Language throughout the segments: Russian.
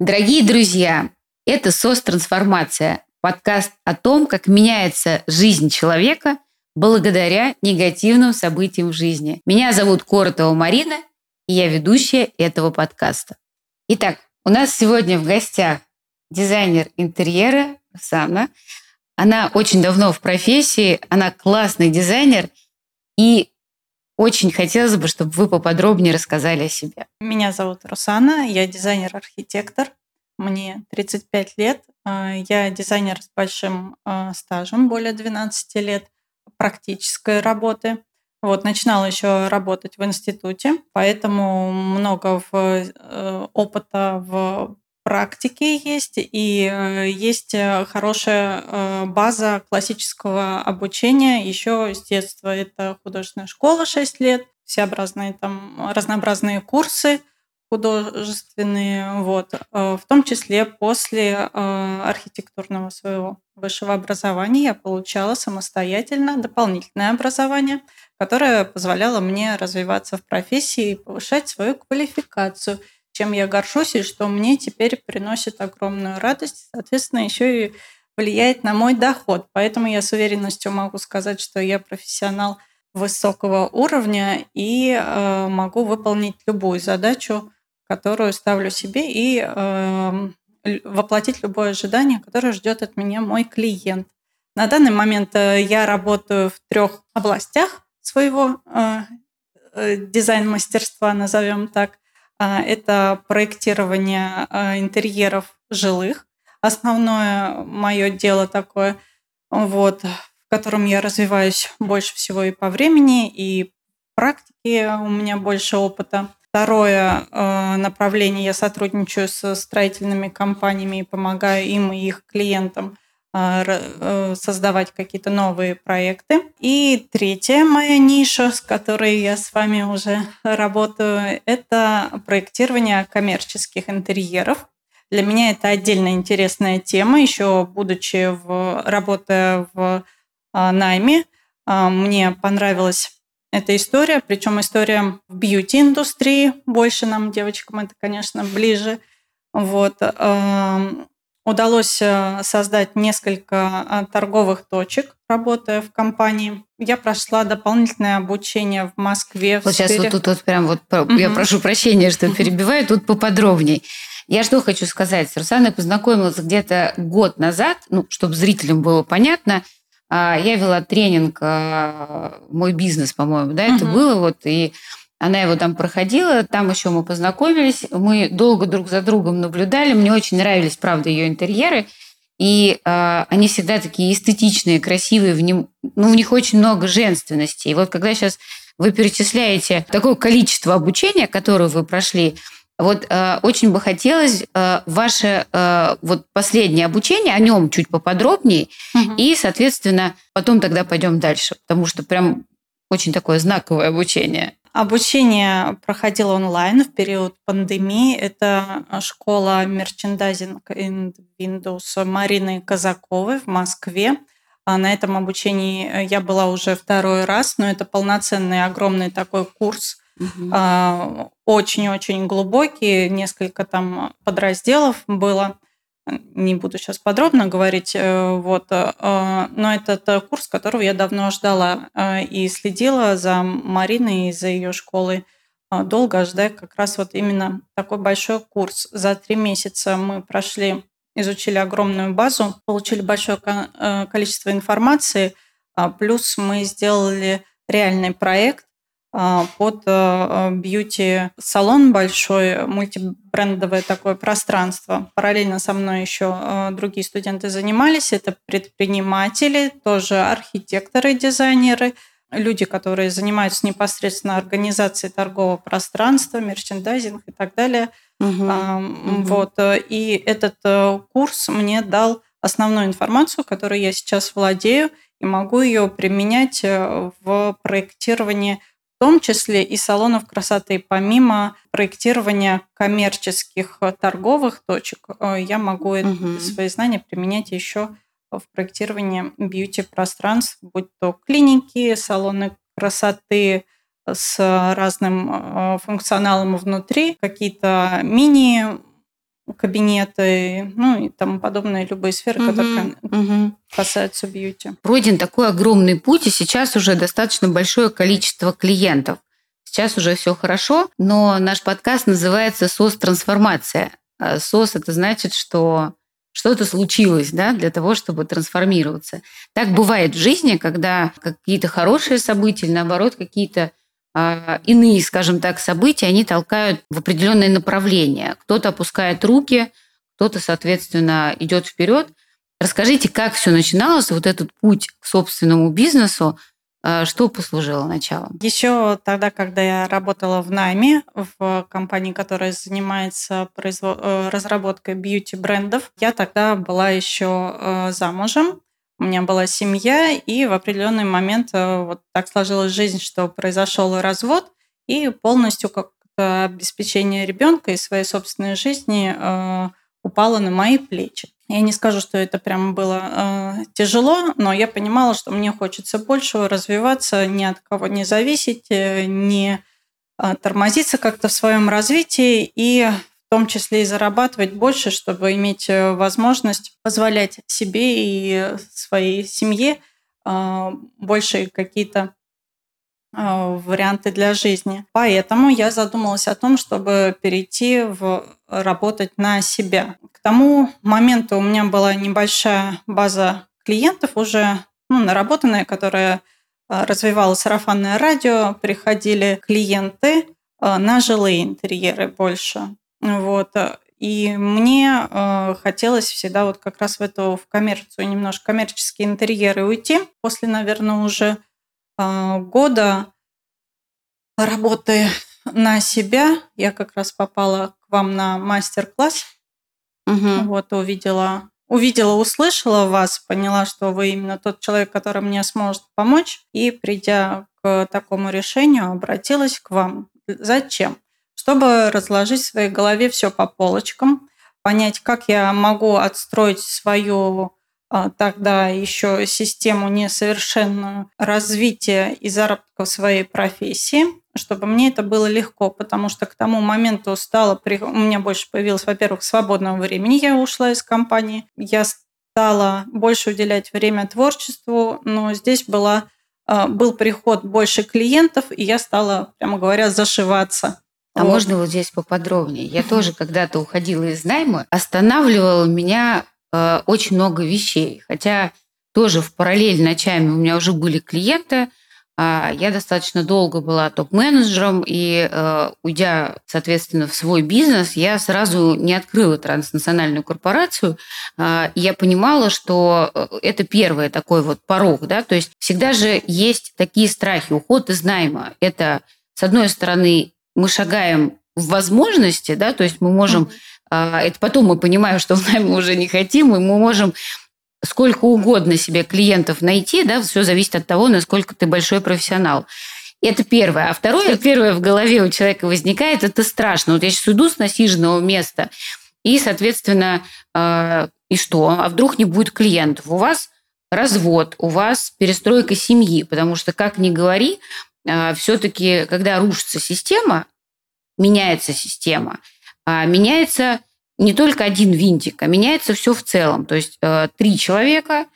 Дорогие друзья, это СОС-трансформация, подкаст о том, как меняется жизнь человека благодаря негативным событиям в жизни. Меня зовут Коротова Марина, и я ведущая этого подкаста. Итак, у нас сегодня в гостях дизайнер интерьера Сана. Она очень давно в профессии, она классный дизайнер, и очень хотелось бы, чтобы вы поподробнее рассказали о себе. Меня зовут Русана, я дизайнер-архитектор. Мне 35 лет. А, я дизайнер с большим а, стажем, более 12 лет практической работы. Вот, начинала еще работать в институте, поэтому много в, э, опыта в практике есть, и э, есть э, хорошая э, база классического обучения еще с детства. Это художественная школа 6 лет, всеобразные там разнообразные курсы художественные, вот, в том числе после архитектурного своего высшего образования я получала самостоятельно дополнительное образование, которое позволяло мне развиваться в профессии и повышать свою квалификацию – чем я горжусь и что мне теперь приносит огромную радость, соответственно, еще и влияет на мой доход. Поэтому я с уверенностью могу сказать, что я профессионал высокого уровня и э, могу выполнить любую задачу, которую ставлю себе, и э, воплотить любое ожидание, которое ждет от меня мой клиент. На данный момент э, я работаю в трех областях своего э, э дизайн-мастерства, назовем так. А, это проектирование а, интерьеров жилых. Основное мое дело такое, вот, в котором я развиваюсь больше всего и по времени, и практике у меня больше опыта. Второе а, направление, я сотрудничаю со строительными компаниями и помогаю им и их клиентам э, создавать какие-то новые проекты. И третья моя ниша, с которой я с вами уже работаю, это проектирование коммерческих интерьеров. Для меня это отдельно интересная тема. Еще будучи в, работая в а, найме, а, мне понравилась эта история, причем история в бьюти-индустрии. Больше нам, девочкам, это, конечно, ближе. Вот удалось э, создать несколько э, торговых точек, работая в компании. Я прошла дополнительное обучение в Москве. Вот сейчас вот тут вот прям вот, угу. я прошу прощения, что перебиваю, тут поподробнее. Я что хочу сказать. С Русаной познакомилась где-то год назад, ну, чтобы зрителям было понятно. А, я вела тренинг э, «Мой бизнес», по-моему, да, это было вот, и она его там проходила, там еще мы познакомились, мы долго друг за другом наблюдали, мне очень нравились, правда, ее интерьеры, и э, они всегда такие эстетичные, красивые, в, нем, ну, в них очень много женственности. И вот когда сейчас вы перечисляете такое количество обучения, которое вы прошли, вот э, очень бы хотелось э, ваше э, вот последнее обучение, о нем чуть поподробнее, угу. и, соответственно, потом тогда пойдем дальше, потому что прям очень такое знаковое обучение. Обучение проходило онлайн в период пандемии. Это школа мерчендайзинг in Windows Марины Казаковой в Москве. А на этом обучении я была уже второй раз, но это полноценный огромный такой курс, угу. очень-очень глубокий, несколько там подразделов было не буду сейчас подробно говорить, э, вот, э, но это курс, которого я давно ждала э, и следила за Мариной и за ее школой долго, ждая как раз вот именно такой большой курс. За три месяца мы прошли, изучили огромную базу, получили большое количество информации, а плюс мы сделали реальный проект, а, под э, бьюти-салон большой, мультибрендовое такое пространство. Параллельно со мной еще э, другие студенты занимались. Это предприниматели, тоже архитекторы, дизайнеры, люди, которые занимаются непосредственно организацией торгового пространства, мерчендайзинг и так далее. Угу. Вот. И этот э, курс мне дал основную информацию, которой я сейчас владею, и могу ее применять в проектировании в том числе и салонов красоты. Помимо проектирования коммерческих э, торговых точек, э, я могу угу. свои знания применять еще в проектировании бьюти-пространств, будь то клиники, салоны красоты с разным э, функционалом внутри, какие-то мини кабинеты, ну и тому подобное, любые сферы, угу, которые угу. касаются бьюти. Пройден такой огромный путь, и сейчас уже достаточно большое количество клиентов. Сейчас уже все хорошо, но наш подкаст называется «СОС-трансформация». А СОС – это значит, что что-то случилось да, для того, чтобы трансформироваться. Так бывает в жизни, когда какие-то хорошие события или, наоборот, какие-то иные, скажем так, события, они толкают в определенное направление. Кто-то опускает руки, кто-то, соответственно, идет вперед. Расскажите, как все начиналось, вот этот путь к собственному бизнесу, а, что послужило началом? Еще тогда, когда я работала в найме в компании, которая занимается производ... Э, разработкой бьюти-брендов, я тогда была еще э, замужем. У меня была семья, и в определенный момент э, вот так сложилась жизнь, что произошел развод, и полностью как-то обеспечение ребенка и своей собственной жизни упало на мои плечи. Я не скажу, что это прям было э, тяжело, но я понимала, что мне хочется большего, развиваться, ни от кого не зависеть, э, не э, тормозиться как-то в своем развитии и в том числе и зарабатывать больше, чтобы иметь э, возможность позволять себе и своей семье э, больше какие-то а, варианты для жизни. Поэтому я задумалась о том, чтобы перейти в работать на себя. К тому моменту у меня была небольшая база клиентов уже ну, наработанная, которая а, развивала сарафанное радио, приходили клиенты а, на жилые интерьеры больше. Вот. И мне э, хотелось всегда вот как раз в эту в коммерцию, немножко коммерческие интерьеры уйти. После, наверное, уже а, года работы на себя я как раз попала к вам на мастер-класс. Угу. Вот увидела, увидела, услышала вас, поняла, что вы именно тот человек, который мне сможет помочь. И придя к такому решению, обратилась к вам. Зачем? Чтобы разложить в своей голове все по полочкам, понять, как я могу отстроить свою а, тогда еще систему несовершенную развития и заработка в своей профессии, чтобы мне это было легко, потому что к тому моменту стало, у меня больше появилось, во-первых, свободного времени, я ушла из компании, я стала больше уделять время творчеству, но здесь была, а, был приход больше клиентов, и я стала, прямо говоря, зашиваться. А вот. можно вот здесь поподробнее? Я тоже когда-то уходила из найма, останавливала меня Э, очень много вещей. Хотя тоже в параллель ночами у меня уже были клиенты, а я достаточно долго была топ-менеджером, и э, уйдя, соответственно, в свой бизнес, я сразу не открыла транснациональную корпорацию. Э, я понимала, что э, это первый такой вот порог, да, то есть всегда же есть такие страхи, уход из найма. Это, с одной стороны, мы шагаем в возможности, да, то есть мы можем mm-hmm это потом мы понимаем, что нами уже не хотим, и мы можем сколько угодно себе клиентов найти, да, все зависит от того, насколько ты большой профессионал. Это первое. А второе, первое в голове у человека возникает, это страшно. Вот я сейчас уйду с насиженного места, и, соответственно, э, и что? А вдруг не будет клиентов? У вас развод, у вас перестройка семьи, потому что, как ни говори, все-таки, когда рушится система, меняется система – а меняется не только один винтик, а меняется все в целом. То есть э, три человека,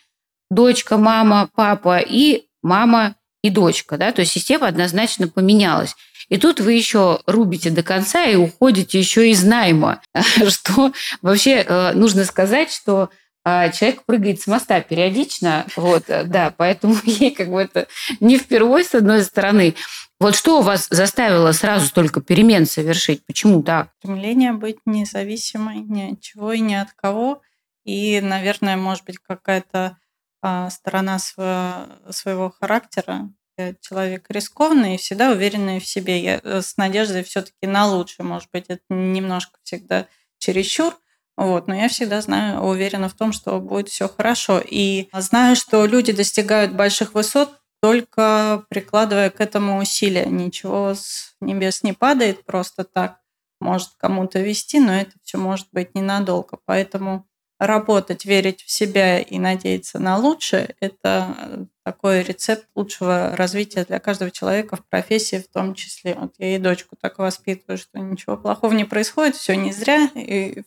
дочка, мама, папа и мама и дочка. Да? То есть система однозначно поменялась. И тут вы еще рубите до конца и уходите еще из найма. Что вообще э, нужно сказать, что а человек прыгает с моста периодично, вот, э, да, поэтому ей как бы это не впервой, с одной стороны. Вот что вас заставило сразу столько перемен совершить? Почему так? Стремление быть независимой ни от чего и ни от кого. И, наверное, может быть, какая-то а, сторона своего, своего характера. Я человек рискованный и всегда уверенный в себе. Я э, с надеждой все-таки на лучшее. Может быть, это немножко всегда чересчур. Вот, но я всегда знаю, уверена в том, что будет все хорошо. И знаю, что люди достигают больших высот только прикладывая к этому усилия. Ничего с небес не падает просто так. Может кому-то вести, но это все может быть ненадолго. Поэтому работать, верить в себя и надеяться на лучшее – это такой рецепт лучшего развития для каждого человека в профессии в том числе. Вот я и дочку так воспитываю, что ничего плохого не происходит, все не зря, и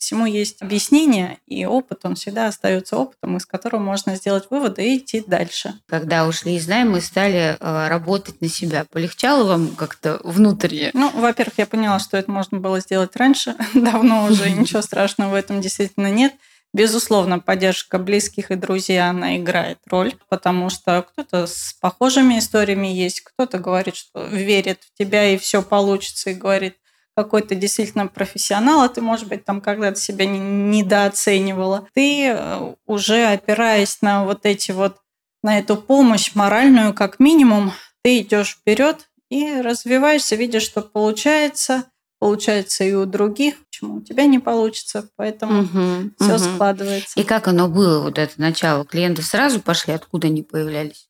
всему есть объяснение, и опыт, он всегда остается опытом, из которого можно сделать выводы и идти дальше. Когда ушли из найма стали э, работать на себя, полегчало вам как-то внутренне? Ну, во-первых, я поняла, что это можно было сделать раньше, давно уже, ничего страшного в этом действительно нет. Безусловно, поддержка близких и друзей, она играет роль, потому что кто-то с похожими историями есть, кто-то говорит, что верит в тебя и все получится, и говорит, какой то действительно профессионал, а ты, может быть, там когда-то себя недооценивала. Ты э, уже опираясь на вот эти вот, на эту помощь моральную, как минимум, ты идешь вперед и развиваешься, видишь, что получается, получается и у других, почему у тебя не получится, поэтому угу, все угу. складывается. И как оно было, вот это начало? Клиенты сразу пошли, откуда они появлялись?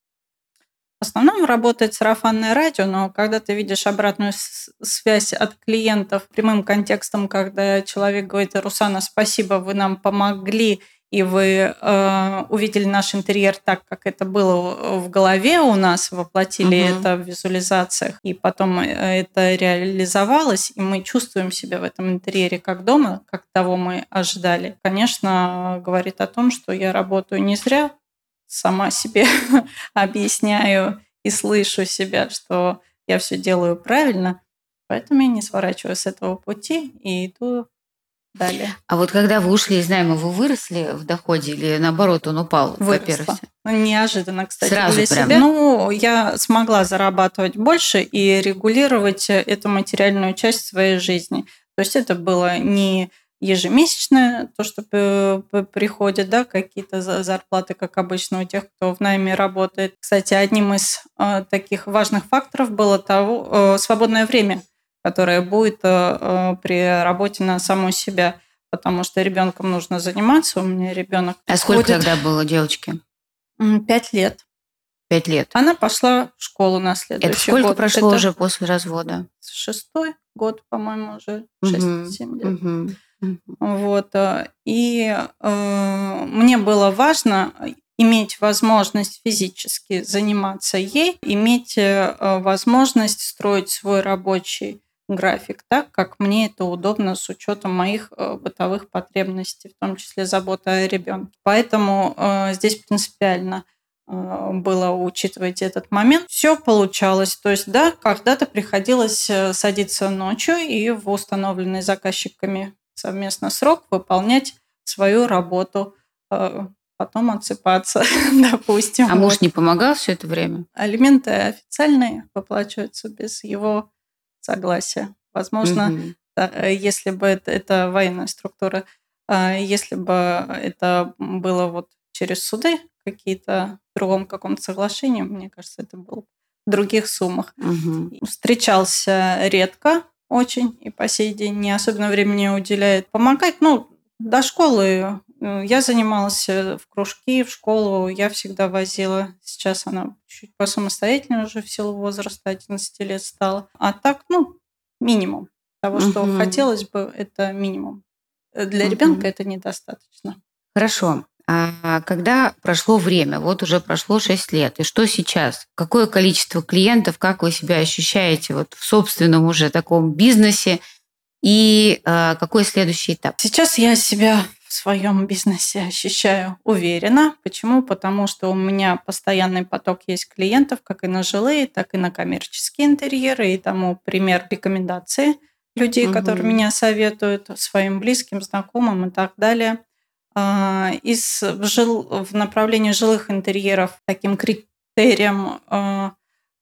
В основном работает сарафанное радио, но когда ты видишь обратную связь от клиентов прямым контекстом, когда человек говорит, Русана, спасибо, вы нам помогли, и вы э, увидели наш интерьер так, как это было в голове у нас, воплотили угу. это в визуализациях, и потом э, это реализовалось, и мы чувствуем себя в этом интерьере как дома, как того мы ожидали. Конечно, говорит о том, что я работаю не зря, сама себе объясняю и слышу себя, что я все делаю правильно, поэтому я не сворачиваю с этого пути и иду далее. А вот когда вы ушли из найма, вы выросли в доходе или наоборот он упал? Выросла. Ну, неожиданно, кстати, Сразу для прям. себя. Ну, я смогла зарабатывать больше и регулировать эту материальную часть своей жизни. То есть это было не ежемесячное, то, что приходит, да, какие-то зарплаты, как обычно у тех, кто в найме работает. Кстати, одним из э, таких важных факторов было того, э, свободное время которая будет э, э, при работе на саму себя, потому что ребенком нужно заниматься. У меня ребенок. А сколько тогда было девочки? Пять лет. Пять лет. Она пошла в школу на следующий Это сколько год. прошло Это уже после развода? Шестой год, по-моему, уже 6-7 лет. Угу. Вот. Э, и э, мне было важно иметь возможность физически заниматься ей, иметь э, возможность строить свой рабочий график так, как мне это удобно с учетом моих э, бытовых потребностей, в том числе забота о ребенке. Поэтому э, здесь принципиально э, было учитывать этот момент. Все получалось. То есть, да, когда-то приходилось садиться ночью и в установленный заказчиками совместно срок выполнять свою работу, э, потом отсыпаться, допустим. А муж не помогал все это время? Алименты официальные выплачиваются без его согласия. Возможно, угу. если бы это, это военная структура, а, если бы это было вот через суды какие-то в другом каком-то соглашении, мне кажется, это было в других суммах. Угу. Встречался редко очень и по сей день не особенно времени уделяет помогать. Ну, до школы э, я занималась в кружки, в школу я всегда возила. Сейчас она чуть посамостоятельнее уже в силу возраста 11 лет стала. А так, ну, минимум того, что угу. хотелось бы, это минимум. Э, для угу. ребенка это недостаточно. Хорошо. А когда прошло время, вот уже прошло 6 лет, и что сейчас? Какое количество клиентов, как вы себя ощущаете вот в собственном уже таком бизнесе, и э, какой следующий этап? Сейчас я себя в своем бизнесе ощущаю уверенно. Почему? Потому что у меня постоянный поток есть клиентов, как и на жилые, так и на коммерческие интерьеры, и тому пример рекомендации людей, угу. которые меня советуют своим близким, знакомым и так далее. А, из, в, жил, в направлении жилых интерьеров таким критерием а,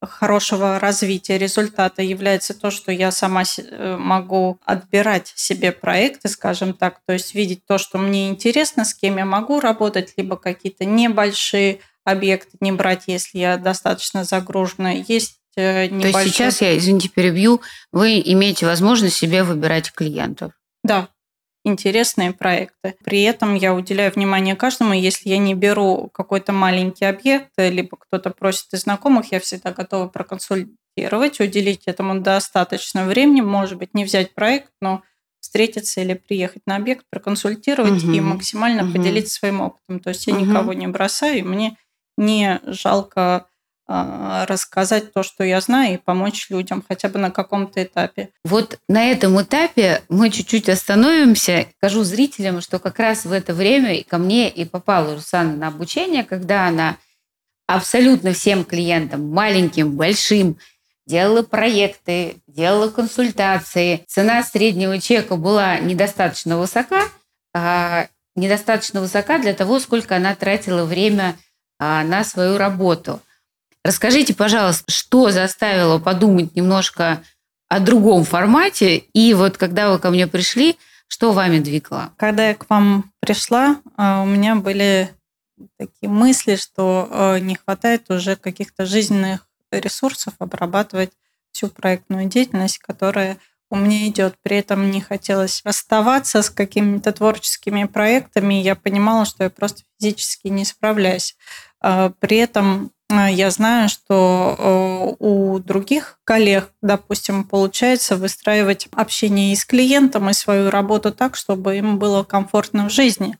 хорошего развития результата является то, что я сама э, могу отбирать себе проекты, скажем так, то есть видеть то, что мне интересно, с кем я могу работать, либо какие-то небольшие объекты не брать, если я достаточно загружена. Есть небольшие... То есть сейчас я, извините, перебью, вы имеете возможность себе выбирать клиентов. Да, интересные проекты. При этом я уделяю внимание каждому. Если я не беру какой-то маленький объект, либо кто-то просит из знакомых, я всегда готова проконсультировать, уделить этому достаточно времени. Может быть, не взять проект, но встретиться или приехать на объект, проконсультировать угу. и максимально угу. поделиться своим опытом. То есть я угу. никого не бросаю, и мне не жалко рассказать то, что я знаю, и помочь людям хотя бы на каком-то этапе. Вот на этом этапе мы чуть-чуть остановимся. Скажу зрителям, что как раз в это время ко мне и попала Русана на обучение, когда она абсолютно всем клиентам, маленьким, большим, делала проекты, делала консультации. Цена среднего чека была недостаточно высока, а недостаточно высока для того, сколько она тратила время а, на свою работу. Расскажите, пожалуйста, что заставило подумать немножко о другом формате, и вот когда вы ко мне пришли, что вами двигало? Когда я к вам пришла, а, у меня были такие мысли, что а, не хватает уже каких-то жизненных ресурсов обрабатывать всю проектную деятельность, которая у меня идет. При этом не хотелось расставаться с какими-то творческими проектами. Я понимала, что я просто физически не справляюсь. А, при этом я знаю, что э, у других коллег, допустим, получается выстраивать общение и с клиентом, и свою работу так, чтобы им было комфортно в жизни.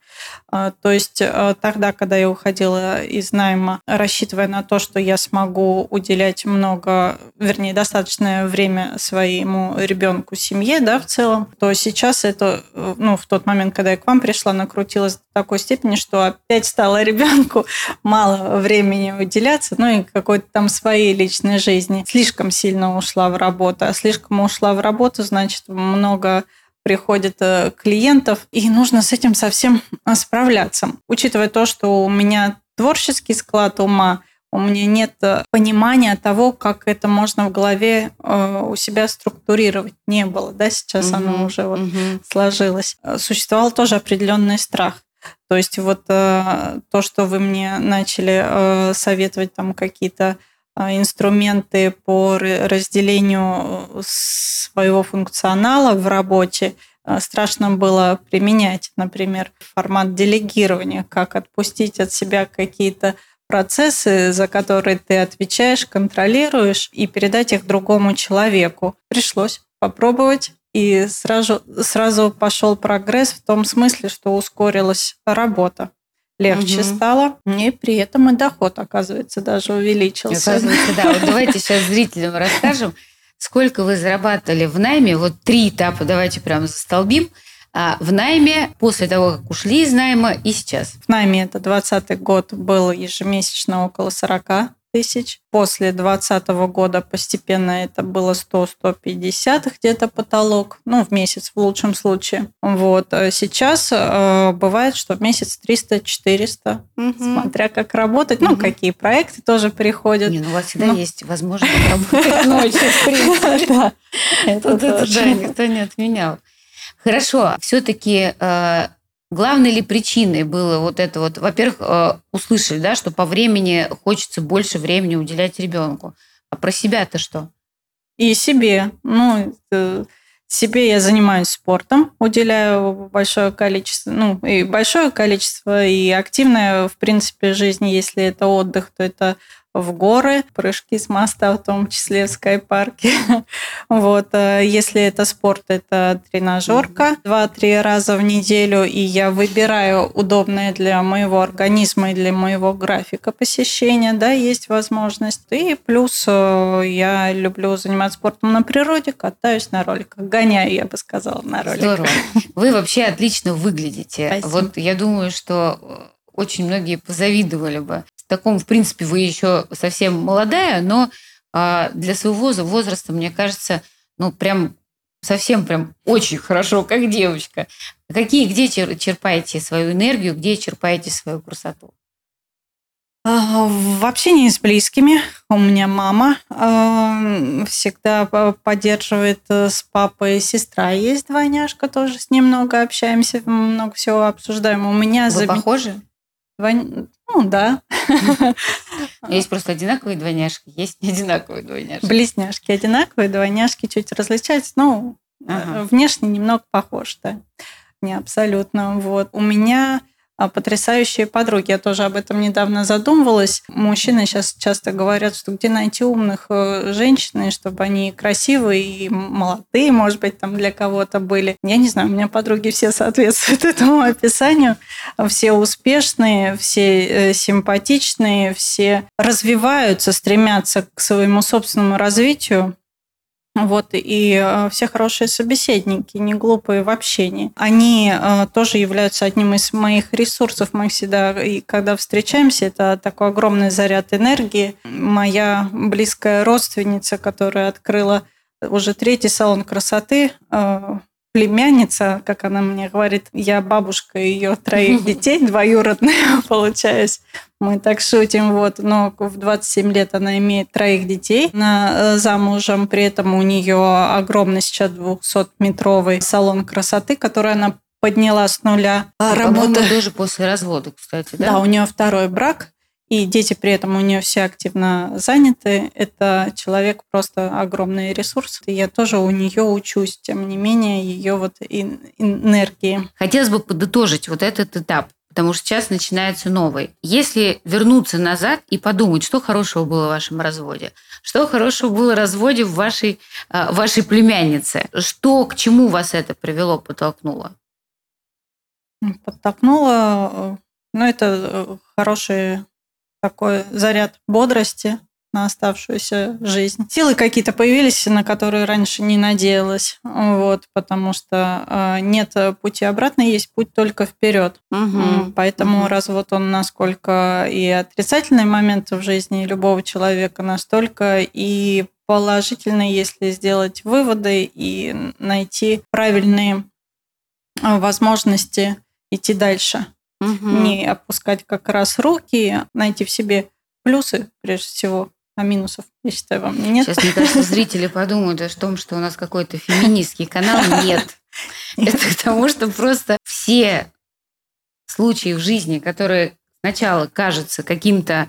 А, то есть э, тогда, когда я уходила из найма, рассчитывая на то, что я смогу уделять много, вернее, достаточное время своему ребенку, семье, да, в целом, то сейчас это, ну, в тот момент, когда я к вам пришла, накрутилось до такой степени, что опять стало ребенку мало времени уделяться, ну и какой-то там своей личной жизни. Слишком сильно ушла в работу, а слишком ушла в работу, значит, много приходит э, клиентов, и нужно с этим совсем э, справляться. Учитывая то, что у меня творческий склад ума, у меня нет э, понимания того, как это можно в голове у себя структурировать. Не было, да, сейчас угу, оно уже вот угу. сложилось. Существовал тоже определенный страх. То есть вот то, что вы мне начали советовать там какие-то а, инструменты по разделению э, своего функционала в работе а, страшно было применять. Например, формат делегирования, как отпустить от себя какие-то процессы, за которые ты отвечаешь, контролируешь, и передать их другому человеку. Пришлось попробовать, и сразу, сразу пошел прогресс в том смысле, что ускорилась работа легче угу. стало, и при этом и доход, оказывается, даже увеличился. Оказывается, да. Вот давайте сейчас зрителям расскажем, сколько вы зарабатывали в найме. Вот три этапа давайте прямо застолбим. А в найме после того, как ушли из найма и сейчас? В найме это 20 год был ежемесячно около 40 тысяч. После 2020 года постепенно это было 100-150 где-то потолок, ну, в месяц в лучшем случае. Вот. А сейчас э, бывает, что в месяц 300-400, угу. смотря как работать. Угу. Ну, какие проекты тоже приходят. Не, ну, у вас всегда ну. есть возможность работать ночью, в принципе. Да, это никто не отменял. Хорошо, все-таки э, Главной ли причиной было вот это вот, во-первых, э, услышали, да, что по времени хочется больше времени уделять ребенку. А про себя-то что? И себе. Ну, э, себе я занимаюсь спортом, уделяю большое количество, ну, и большое количество, и активная, в принципе, жизнь, если это отдых, то это в горы, прыжки с моста, в том числе в скайпарке. вот. Э, если это спорт, это тренажерка два-три раза в неделю, и я выбираю удобное для моего организма и для моего графика посещения, да, есть возможность. И плюс э, я люблю заниматься спортом на природе, катаюсь на роликах, гоняю, я бы сказала, на роликах. Здорово. Вы вообще отлично выглядите. Спасибо. Вот я думаю, что э, очень многие позавидовали бы таком, в принципе, вы еще совсем молодая, но а, для своего возраста, мне кажется, ну, прям совсем прям очень хорошо, как девочка. Какие, где черпаете свою энергию, где черпаете свою красоту? А, в общении с близкими. У меня мама э, всегда поддерживает э, с папой. Сестра есть двойняшка, тоже с ним много общаемся, много всего обсуждаем. У меня... Вы зам... похожи? Двойня... Ну, да. Есть просто одинаковые двойняшки, есть не одинаковые двойняшки. Близняшки одинаковые, двойняшки чуть различаются, но ага. внешне немного похож, да. Не абсолютно. Вот. У меня а, потрясающие подруги. Я тоже об этом недавно задумывалась. Мужчины сейчас часто говорят, что где найти умных э, женщин, чтобы они красивые и молодые, может быть, там для кого-то были. Я не знаю, у меня подруги все соответствуют этому описанию. Все успешные, все э, симпатичные, все развиваются, стремятся к своему собственному развитию. Вот, и э, все хорошие собеседники, не глупые в общении. Они э, тоже являются одним из моих ресурсов. Мы всегда, и когда встречаемся, это такой огромный заряд энергии. Моя близкая родственница, которая открыла уже третий салон красоты, племянница, как она мне говорит, я бабушка ее троих детей, двоюродная, получаюсь. Мы так шутим, вот. Но в 27 лет она имеет троих детей. Она э, замужем, при этом у нее огромный сейчас 200-метровый салон красоты, который она подняла с нуля. А, Работа тоже после развода, кстати, да? Да, у нее второй брак и дети при этом у нее все активно заняты. Это человек просто огромный ресурс. И я тоже у нее учусь, тем не менее, ее вот энергии. Хотелось бы подытожить вот этот этап потому что сейчас начинается новый. Если вернуться назад и подумать, что хорошего было в вашем разводе, что хорошего было в разводе в вашей, а, вашей племяннице, что к чему вас это привело, подтолкнуло? Подтолкнуло, э, ну, это э, хорошие такой заряд бодрости на оставшуюся жизнь. Силы какие-то появились, на которые раньше не надеялась, вот, потому что э, нет пути обратно, есть путь только вперед. Угу. Поэтому угу. развод он насколько и отрицательный момент в жизни любого человека, настолько и положительный, если сделать выводы и найти правильные возможности идти дальше угу. не опускать как раз руки, найти в себе плюсы, прежде всего, а минусов, я считаю, вам нет. Сейчас, мне кажется, зрители подумают о том, что у нас какой-то феминистский канал. Нет. Это к тому, что просто все случаи в жизни, которые сначала кажутся каким-то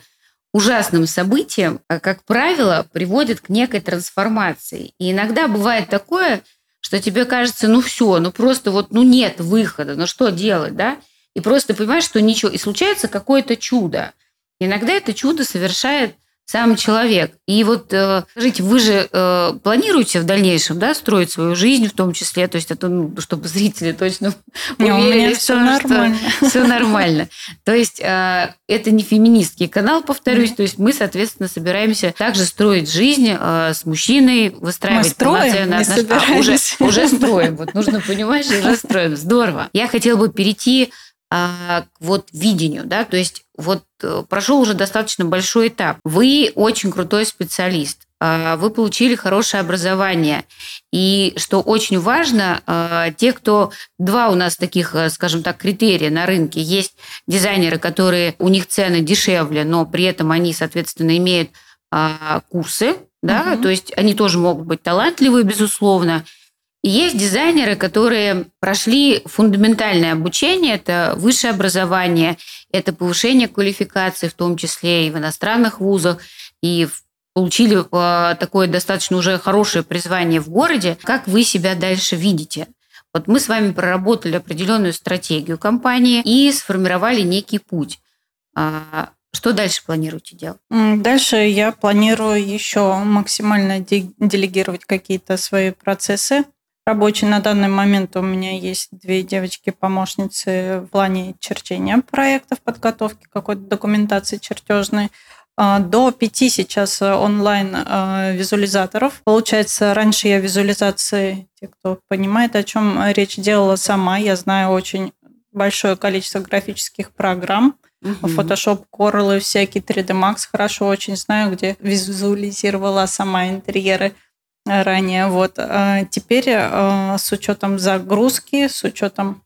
ужасным событием, а, как правило, приводят к некой трансформации. И иногда бывает такое, что тебе кажется, ну все, ну просто вот, ну нет выхода, ну что делать, да? И просто понимаешь, что ничего. И случается какое-то чудо. Иногда это чудо совершает сам человек. И вот, э, скажите, вы же э, планируете в дальнейшем, да, строить свою жизнь в том числе, то есть это, ну, чтобы зрители точно не, уверили, все нормально. все нормально. То есть э, это не феминистский канал, повторюсь, то есть мы, соответственно, собираемся также строить жизнь с мужчиной, выстраивать мы строим, отношения. А, уже, уже строим, вот нужно понимать, что уже строим. Здорово. Я хотела бы перейти вот видению, да, то есть вот э, прошел уже достаточно большой этап. Вы очень крутой специалист, а, вы получили хорошее образование. И что очень важно, а, те, кто... Два у нас таких, э, скажем так, критерия на рынке. Есть дизайнеры, которые... У них цены дешевле, но при этом они, соответственно, имеют курсы, да, угу. то есть они тоже могут быть талантливые, безусловно, есть дизайнеры, которые прошли фундаментальное обучение, это высшее образование, это повышение квалификации, в том числе и в иностранных вузах, и получили э, такое достаточно уже хорошее призвание в городе. Как вы себя дальше видите? Вот мы с вами проработали определенную стратегию компании и сформировали некий путь. А, что дальше планируете делать? Дальше я планирую еще максимально делегировать какие-то свои процессы рабочий. На данный момент у меня есть две девочки-помощницы в плане черчения проектов, подготовки какой-то документации чертежной. А, до пяти сейчас онлайн а, визуализаторов. Получается, раньше я визуализации, те, кто понимает, о чем речь, делала сама. Я знаю очень большое количество графических программ. Угу. Photoshop, Corel и всякие 3D Max хорошо очень знаю, где визуализировала сама интерьеры ранее. Вот. А теперь а, с учетом загрузки, с учетом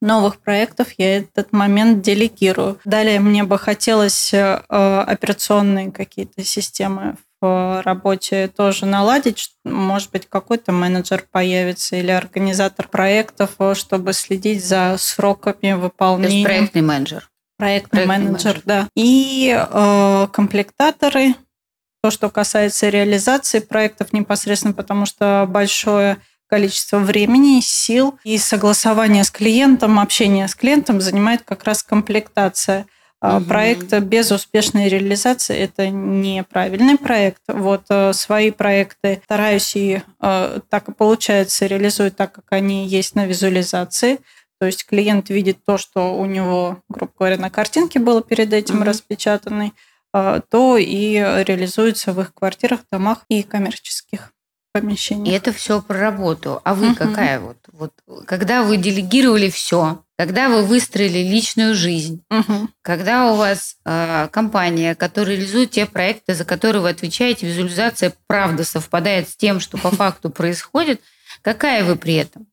новых проектов я этот момент делегирую. Далее мне бы хотелось а, операционные какие-то системы в работе тоже наладить. Может быть, какой-то менеджер появится или организатор проектов, чтобы следить за сроками выполнения. То есть проектный менеджер. Проектный, проектный менеджер, менеджер, да. И э, комплектаторы – то, что касается реализации проектов непосредственно, потому что большое количество времени, сил и согласование с клиентом, общение с клиентом занимает как раз комплектация – Угу. Проект без успешной реализации – это неправильный проект. Вот э, свои проекты стараюсь и э, так и получается реализовать так, как они есть на визуализации. То есть клиент видит то, что у него, грубо говоря, на картинке было перед этим э, то и реализуется в их квартирах, домах и коммерческих помещениях. И это все про работу. А вы угу. какая вот? Вот когда вы делегировали все, когда вы выстроили личную жизнь, угу. когда у вас э, компания, которая реализует те проекты, за которые вы отвечаете, визуализация правда совпадает с тем, что по факту происходит, какая вы при этом?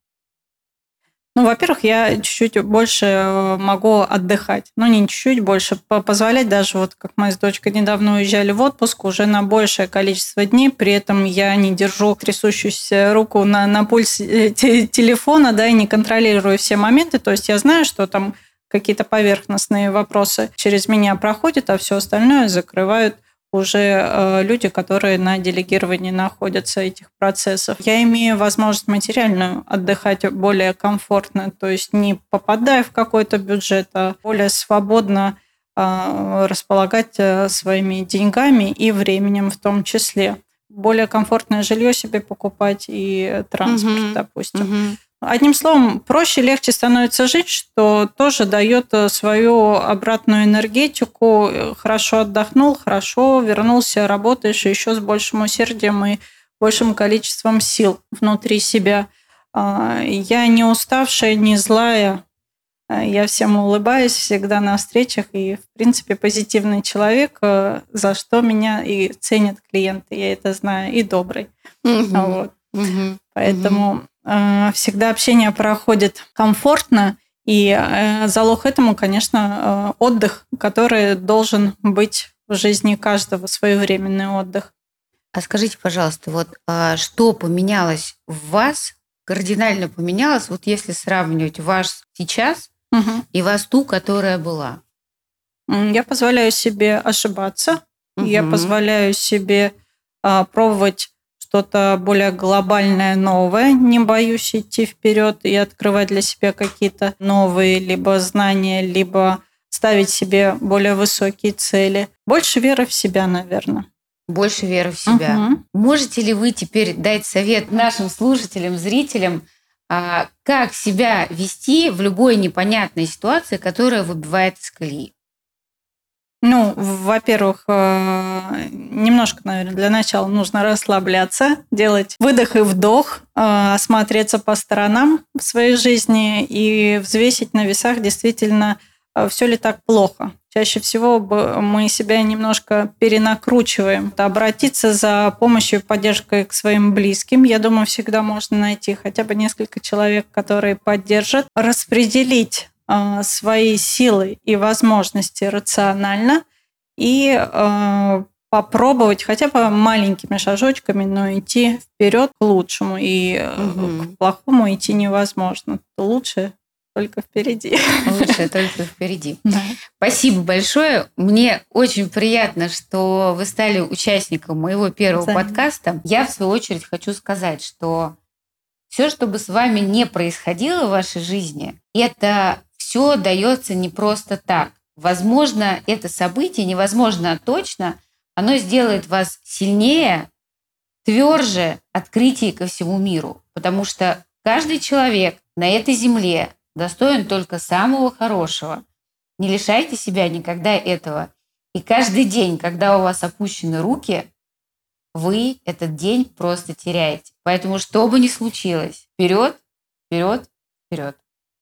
Ну, во-первых, я чуть-чуть больше э, могу отдыхать. Ну, не чуть-чуть больше, позволять даже, вот как мы с дочкой недавно уезжали в отпуск, уже на большее количество дней, при этом я не держу трясущуюся руку на, на пульсе телефона, да, и не контролирую все моменты. То есть я знаю, что там какие-то поверхностные вопросы через меня проходят, а все остальное закрывают уже э, люди, которые на делегировании находятся этих процессов. Я имею возможность материальную отдыхать более комфортно, то есть не попадая в какой-то бюджет, а более свободно э, располагать э, своими деньгами и временем в том числе. Более комфортное жилье себе покупать и транспорт, угу. допустим. Угу. Одним словом, проще, легче становится жить, что тоже дает э, свою обратную энергетику. Хорошо отдохнул, хорошо вернулся, работаешь еще с большим усердием и большим количеством сил внутри себя. А, я не уставшая, не злая. А, я всем улыбаюсь всегда на встречах и, в принципе, позитивный человек, э, за что меня и ценят клиенты, я это знаю, и добрый. Угу. Вот. Угу. Поэтому угу Э, всегда общение проходит комфортно, и э, залог этому, конечно, э, отдых, который должен быть в жизни каждого, своевременный отдых. А скажите, пожалуйста, вот а что поменялось в вас, кардинально поменялось, вот если сравнивать вас сейчас угу. и вас ту, которая была? Я позволяю себе ошибаться, угу. я позволяю себе а, пробовать что-то более глобальное, новое, не боюсь идти вперед и открывать для себя какие-то новые либо знания, либо ставить себе более высокие цели. Больше веры в себя, наверное. Больше веры в себя. Угу. Можете ли вы теперь дать совет нашим слушателям, зрителям, а, как себя вести в любой непонятной ситуации, которая выбивает из колеи? Ну, во-первых, э, немножко, наверное, для начала нужно расслабляться, делать выдох и вдох, э, осмотреться по сторонам в своей жизни и взвесить на весах действительно, э, все ли так плохо. Чаще всего мы себя немножко перенакручиваем. Обратиться за помощью и поддержкой к своим близким. Я думаю, всегда можно найти хотя бы несколько человек, которые поддержат. Распределить свои силы и возможности рационально и э, попробовать хотя бы маленькими шажочками, но идти вперед к лучшему. И угу. к плохому идти невозможно. Лучше только впереди. Лучше только впереди. Да. Спасибо большое. Мне очень приятно, что вы стали участником моего первого Взаимно. подкаста. Я, в свою очередь, хочу сказать, что все, что бы с вами не происходило в вашей жизни, это все дается не просто так. Возможно, это событие, невозможно точно, оно сделает вас сильнее, тверже, открытие ко всему миру. Потому что каждый человек на этой земле достоин только самого хорошего. Не лишайте себя никогда этого. И каждый день, когда у вас опущены руки, вы этот день просто теряете. Поэтому, что бы ни случилось, вперед, вперед, вперед.